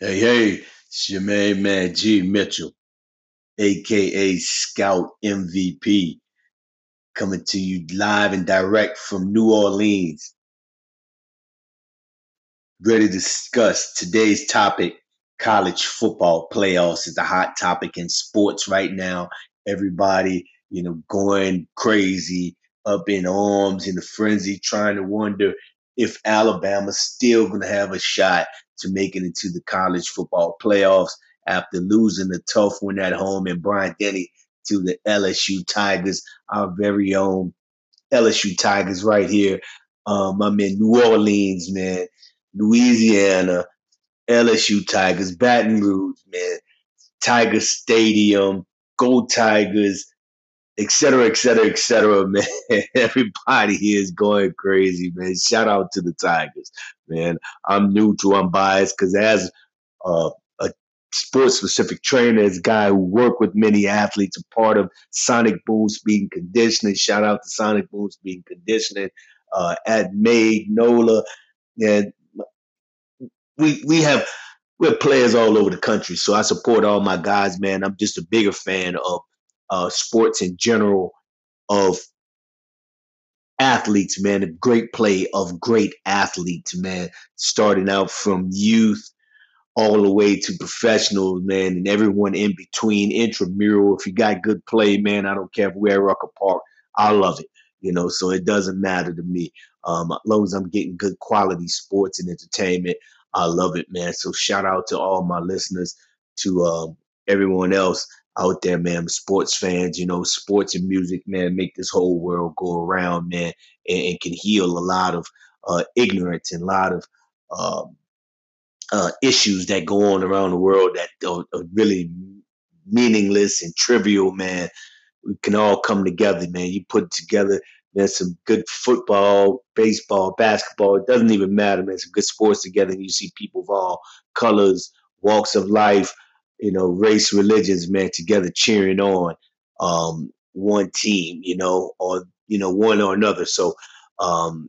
Hey, hey, it's your main man G Mitchell, aka Scout MVP, coming to you live and direct from New Orleans. Ready to discuss today's topic college football playoffs is the hot topic in sports right now. Everybody, you know, going crazy, up in arms, in a frenzy, trying to wonder if Alabama's still going to have a shot to making it to the college football playoffs after losing a tough one at home in Bryant Denny to the LSU Tigers, our very own LSU Tigers right here. Um, I'm in New Orleans, man, Louisiana, LSU Tigers, Baton Rouge, man, Tiger Stadium, Go Tigers, et cetera, et cetera, et cetera, man. Everybody here is going crazy, man. Shout out to the Tigers, man. I'm neutral, I'm biased because as a sports specific trainer, as a guy who worked with many athletes, a part of Sonic Boom Speed and Conditioning. Shout out to Sonic Boom Speed and Conditioning uh, at Made Nola, and we we have we have players all over the country. So I support all my guys, man. I'm just a bigger fan of uh, sports in general, of athletes, man, great play of great athletes, man, starting out from youth all the way to professionals, man, and everyone in between, intramural. If you got good play, man, I don't care if we're at Rucker Park, I love it, you know, so it doesn't matter to me. Um, as long as I'm getting good quality sports and entertainment, I love it, man. So shout out to all my listeners, to um, everyone else out there, man, sports fans, you know, sports and music, man, make this whole world go around, man, and, and can heal a lot of uh, ignorance and a lot of um, uh, issues that go on around the world that are, are, really meaningless and trivial, man. We can all come together, man. You put together, man, some good football, baseball, basketball. It doesn't even matter, man. Some good sports together, and you see people of all colors, walks of life, you know, race, religions, man, together cheering on um, one team, you know, or you know, one or another. So um,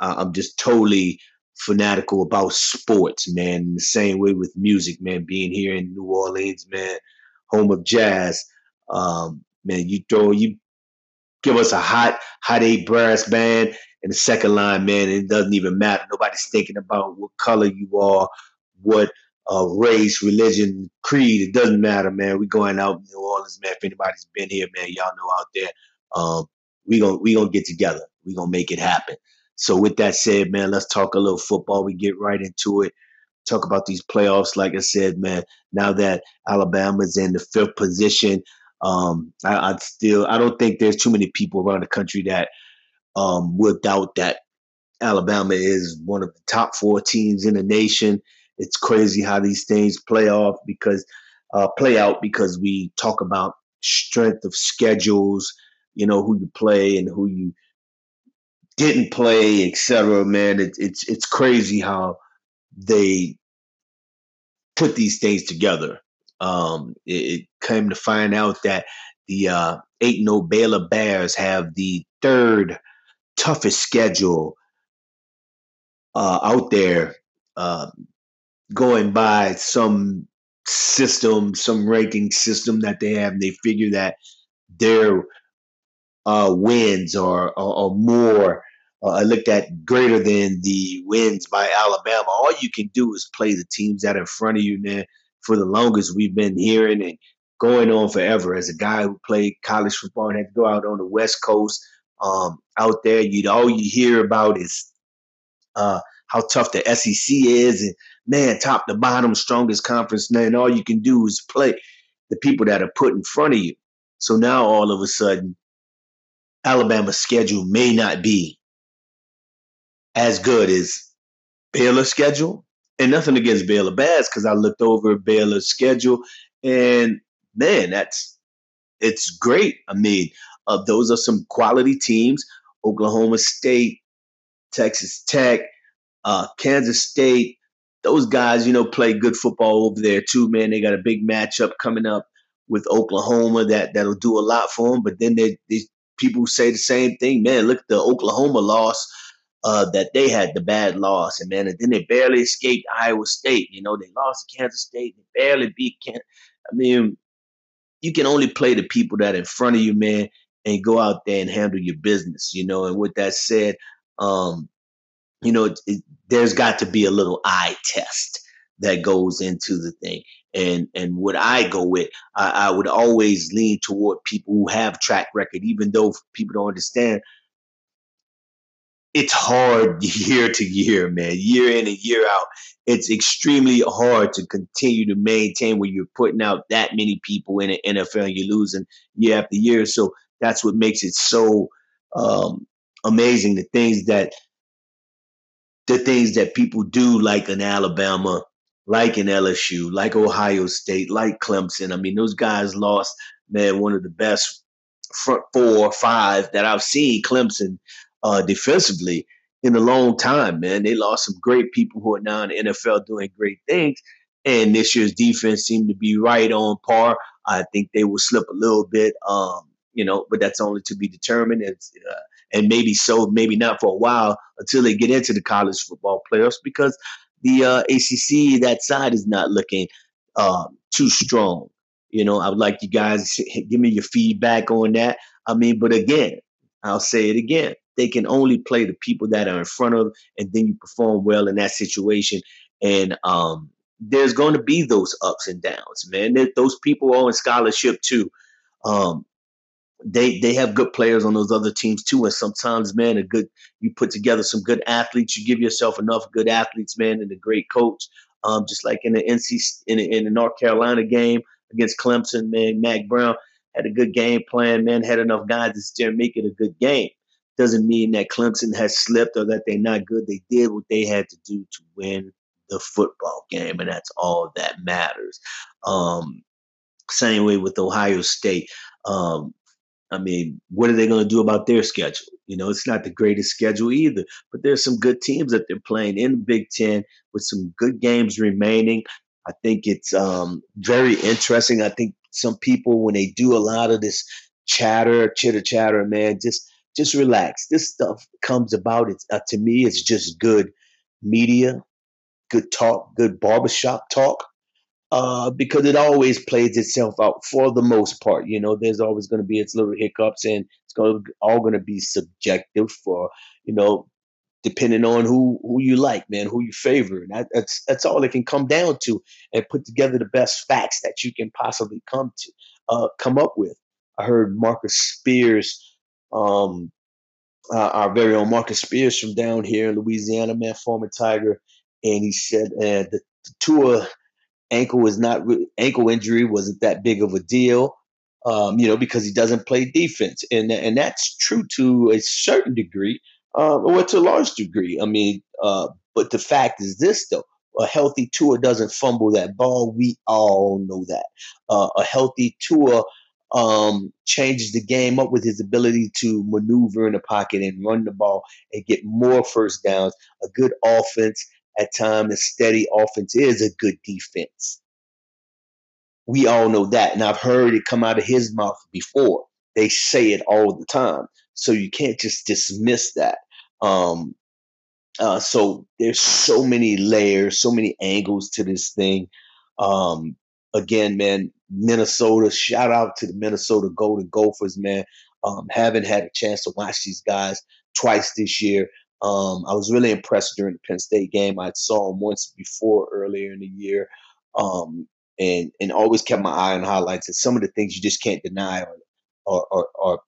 I'm just totally fanatical about sports, man. the same way with music, man. Being here in New Orleans, man, home of jazz, um, man. You throw you give us a hot hot eight brass band and the second line, man. it doesn't even matter. Nobody's thinking about what color you are, what uh, race, religion, creed. It doesn't matter, man. We going out in New Orleans, man. If anybody's been here, man, y'all know out there. Um, we gonna we gonna get together. We gonna make it happen. So with that said, man, let's talk a little football. We get right into it. Talk about these playoffs. Like I said, man, now that Alabama's in the fifth position, um, I, I'd still I don't think there's too many people around the country that um, would doubt that Alabama is one of the top four teams in the nation it's crazy how these things play off because uh, play out because we talk about strength of schedules, you know, who you play and who you didn't play, etc. Man, it, it's it's crazy how they put these things together. Um, it, it came to find out that the uh, eight no Baylor Bears have the third toughest schedule uh, out there. Uh, going by some system, some ranking system that they have, and they figure that their uh, wins are, are, are more uh, looked at greater than the wins by Alabama. All you can do is play the teams that are in front of you, man. For the longest, we've been hearing and going on forever. As a guy who played college football and had to go out on the West Coast, um, out there, you'd all you hear about is uh, how tough the SEC is and man, top to bottom, strongest conference, and all you can do is play the people that are put in front of you. So now all of a sudden, Alabama's schedule may not be as good as Baylor's schedule. And nothing against Baylor Bears because I looked over Baylor's schedule and man, that's it's great. I mean, uh, those are some quality teams. Oklahoma State, Texas Tech, uh, Kansas State, those guys, you know, play good football over there too, man. They got a big matchup coming up with Oklahoma that that'll do a lot for them. But then they, people say the same thing, man. Look, at the Oklahoma loss uh, that they had the bad loss, and man, and then they barely escaped Iowa State. You know, they lost to Kansas State, they barely beat Kansas. I mean, you can only play the people that are in front of you, man, and go out there and handle your business. You know, and with that said, um, you know, it, it, there's got to be a little eye test that goes into the thing. And and what I go with, I, I would always lean toward people who have track record, even though people don't understand it's hard year to year, man, year in and year out. It's extremely hard to continue to maintain when you're putting out that many people in the NFL and you're losing year after year. So that's what makes it so um, amazing. The things that the things that people do, like in Alabama, like in LSU, like Ohio State, like Clemson. I mean, those guys lost, man, one of the best front four or five that I've seen Clemson uh, defensively in a long time, man. They lost some great people who are now in the NFL doing great things. And this year's defense seemed to be right on par. I think they will slip a little bit, um, you know, but that's only to be determined. It's, uh, and maybe so, maybe not for a while until they get into the college football playoffs because the uh, ACC, that side is not looking um, too strong. You know, I would like you guys give me your feedback on that. I mean, but again, I'll say it again they can only play the people that are in front of, and then you perform well in that situation. And um, there's going to be those ups and downs, man. those people are in scholarship too. Um, they they have good players on those other teams too, and sometimes, man, a good you put together some good athletes. You give yourself enough good athletes, man, and a great coach. Um, just like in the NC in the, in the North Carolina game against Clemson, man, Mack Brown had a good game plan, man, had enough guys to still make it a good game doesn't mean that Clemson has slipped or that they're not good. They did what they had to do to win the football game, and that's all that matters. Um, same way with Ohio State. Um, I mean, what are they going to do about their schedule? You know, it's not the greatest schedule either, but there's some good teams that they're playing in the Big Ten with some good games remaining. I think it's um, very interesting. I think some people, when they do a lot of this chatter, chitter chatter, man, just just relax. This stuff comes about. It's uh, to me, it's just good media, good talk, good barbershop talk. Uh, because it always plays itself out for the most part. You know, there's always going to be its little hiccups, and it's going all going to be subjective for you know, depending on who who you like, man, who you favor. And that, that's that's all it can come down to, and put together the best facts that you can possibly come to uh, come up with. I heard Marcus Spears um, uh, our very own Marcus Spears from down here in Louisiana, man, former Tiger, and he said uh, the, the Tua ankle was not ankle injury wasn't that big of a deal, um, you know, because he doesn't play defense, and and that's true to a certain degree, uh, or to a large degree. I mean, uh, but the fact is this though. A healthy Tua doesn't fumble that ball. We all know that. Uh, a healthy Tua um, changes the game up with his ability to maneuver in the pocket and run the ball and get more first downs. A good offense at times, a steady offense is a good defense. We all know that, and I've heard it come out of his mouth before. They say it all the time, so you can't just dismiss that. Um, uh, so there's so many layers, so many angles to this thing. Um, again, man, Minnesota. Shout out to the Minnesota Golden Gophers, man. Um, haven't had a chance to watch these guys twice this year. Um, I was really impressed during the Penn State game. I saw them once before earlier in the year, um, and and always kept my eye on highlights. And some of the things you just can't deny are are, are, are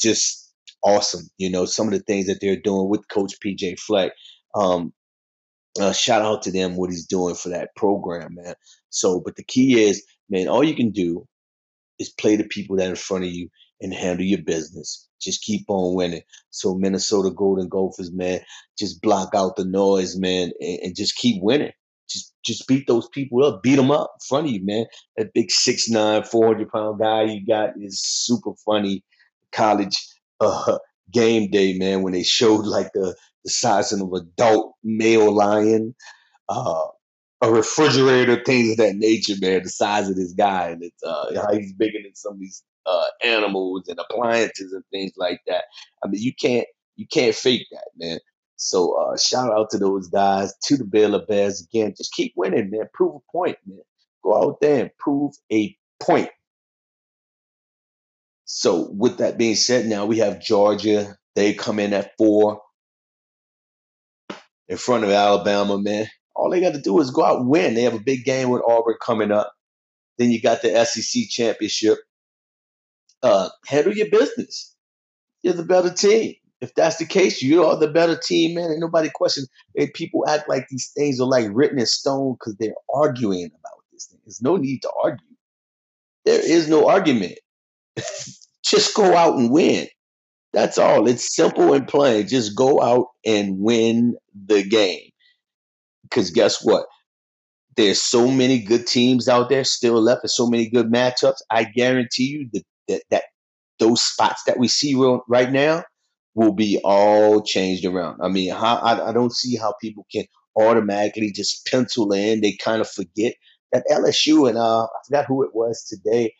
just awesome. You know, some of the things that they're doing with Coach PJ Fleck. Um, uh, shout out to them what he's doing for that program, man. So, but the key is man, all you can do is play the people that are in front of you and handle your business. Just keep on winning. So Minnesota Golden Gophers, man, just block out the noise, man, and, and just keep winning. Just just beat those people up, beat them up in front of you, man. That big 6'9", 400 pound guy you got is super funny. College uh, game day, man, when they showed like the the size of an adult male lion. Uh, a refrigerator, things of that nature, man. The size of this guy and it's uh, how he's bigger than some of these uh, animals and appliances and things like that. I mean, you can't you can't fake that, man. So uh, shout out to those guys, to the Baylor Bears again. Just keep winning, man. Prove a point, man. Go out there and prove a point. So with that being said, now we have Georgia. They come in at four in front of Alabama, man. All they got to do is go out and win. They have a big game with Auburn coming up. Then you got the SEC championship. Uh, handle your business. You're the better team. If that's the case, you are the better team, man. And nobody questions. People act like these things are like written in stone because they're arguing about this thing. There's no need to argue. There is no argument. Just go out and win. That's all. It's simple and plain. Just go out and win the game. Because guess what? There's so many good teams out there still left, and so many good matchups. I guarantee you that that, that those spots that we see right now will be all changed around. I mean, how, I, I don't see how people can automatically just pencil in. They kind of forget that LSU and uh, I forgot who it was today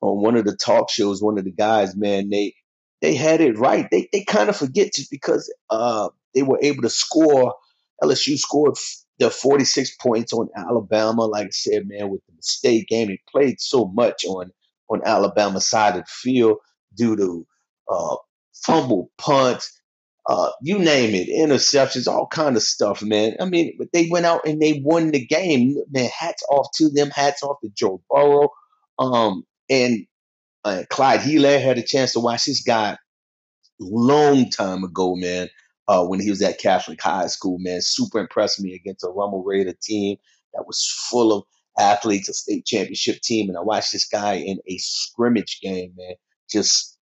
on one of the talk shows. One of the guys, man, they they had it right. They they kind of forget just because uh, they were able to score. LSU scored the 46 points on Alabama. Like I said, man, with the mistake game, they played so much on on Alabama side of the field due to uh, fumble punts, uh, you name it, interceptions, all kind of stuff, man. I mean, but they went out and they won the game. Man, hats off to them. Hats off to Joe Burrow. Um, and uh, Clyde Helaire had a chance to watch this guy long time ago, man. Uh, when he was at Catholic High School, man, super impressed me against a Rummel Raider team that was full of athletes, a state championship team, and I watched this guy in a scrimmage game, man, just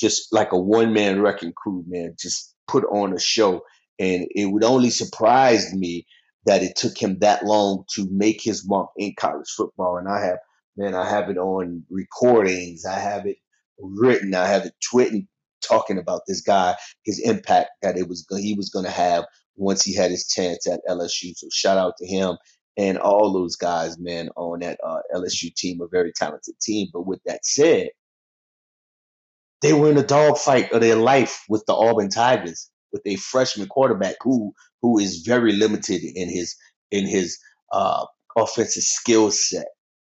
just like a one man wrecking crew, man, just put on a show, and it would only surprise me that it took him that long to make his mark in college football, and I have man, I have it on recordings. I have it written. I have it tweeting, talking about this guy, his impact that it was he was going to have once he had his chance at LSU. So shout out to him and all those guys, man, on that uh, LSU team, a very talented team. But with that said, they were in a dogfight of their life with the Auburn Tigers, with a freshman quarterback who who is very limited in his in his uh, offensive skill set.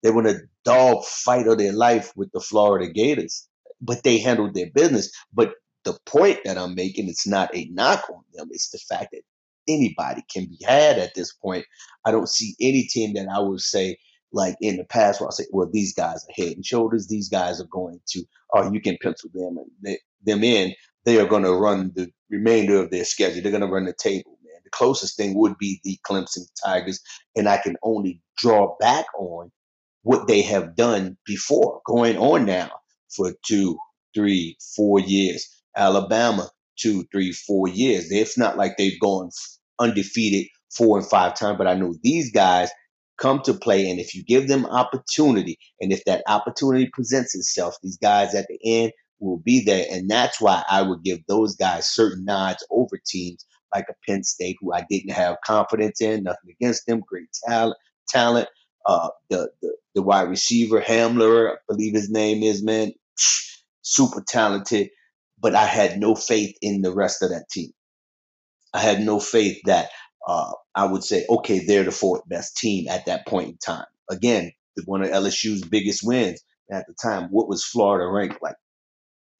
They were in a dog fight of their life with the Florida Gators, but they handled their business. But the point that I'm making, it's not a knock on them. It's the fact that anybody can be had at this point. I don't see any team that I would say, like in the past, where I say, well, these guys are head and shoulders. These guys are going to, or you can pencil them and them in. They are going to run the remainder of their schedule. They're going to run the table, man. The closest thing would be the Clemson Tigers, and I can only draw back on what they have done before, going on now for two, three, four years. Alabama, two, three, four years. It's not like they've gone undefeated four and five times, but I know these guys come to play, and if you give them opportunity, and if that opportunity presents itself, these guys at the end will be there, and that's why I would give those guys certain nods over teams like a Penn State, who I didn't have confidence in. Nothing against them, great talent, talent, uh, the, the, the wide receiver Hamler, I believe his name is man, super talented, but I had no faith in the rest of that team. I had no faith that uh, I would say, okay, they're the fourth best team at that point in time. Again, one of LSU's biggest wins at the time. What was Florida ranked like?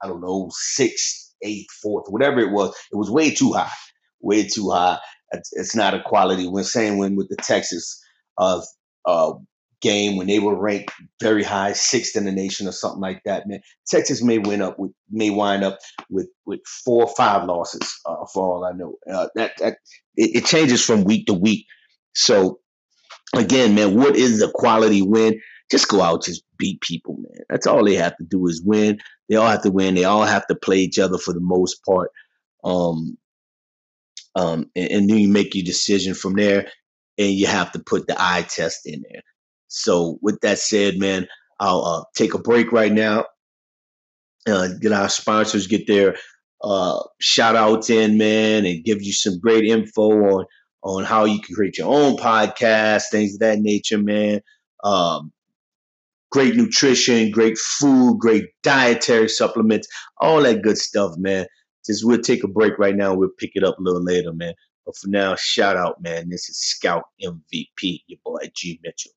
I don't know, sixth, eighth, fourth, whatever it was. It was way too high, way too high. It's, not a quality win. Same win with the Texas uh, uh, game when they were ranked very high, sixth in the nation or something like that. Man, Texas may win up with may wind up with with four or five losses uh, for all I know. Uh, that that it, it, changes from week to week. So again, man, what is the quality win? Just go out, just beat people, man. That's all they have to do is win. They all have to win. They all have to play each other for the most part. Um, um, and, and then you make your decision from there and you have to put the eye test in there. So, with that said, man, I'll uh, take a break right now. Uh, get our sponsors get their uh, shout outs in, man, and give you some great info on on how you can create your own podcast, things of that nature, man. Um, great nutrition, great food, great dietary supplements, all that good stuff, man. just we'll take a break right now. We'll pick it up a little later, man. But for now, shout out, man. This is Scout MVP, your boy G Mitchell.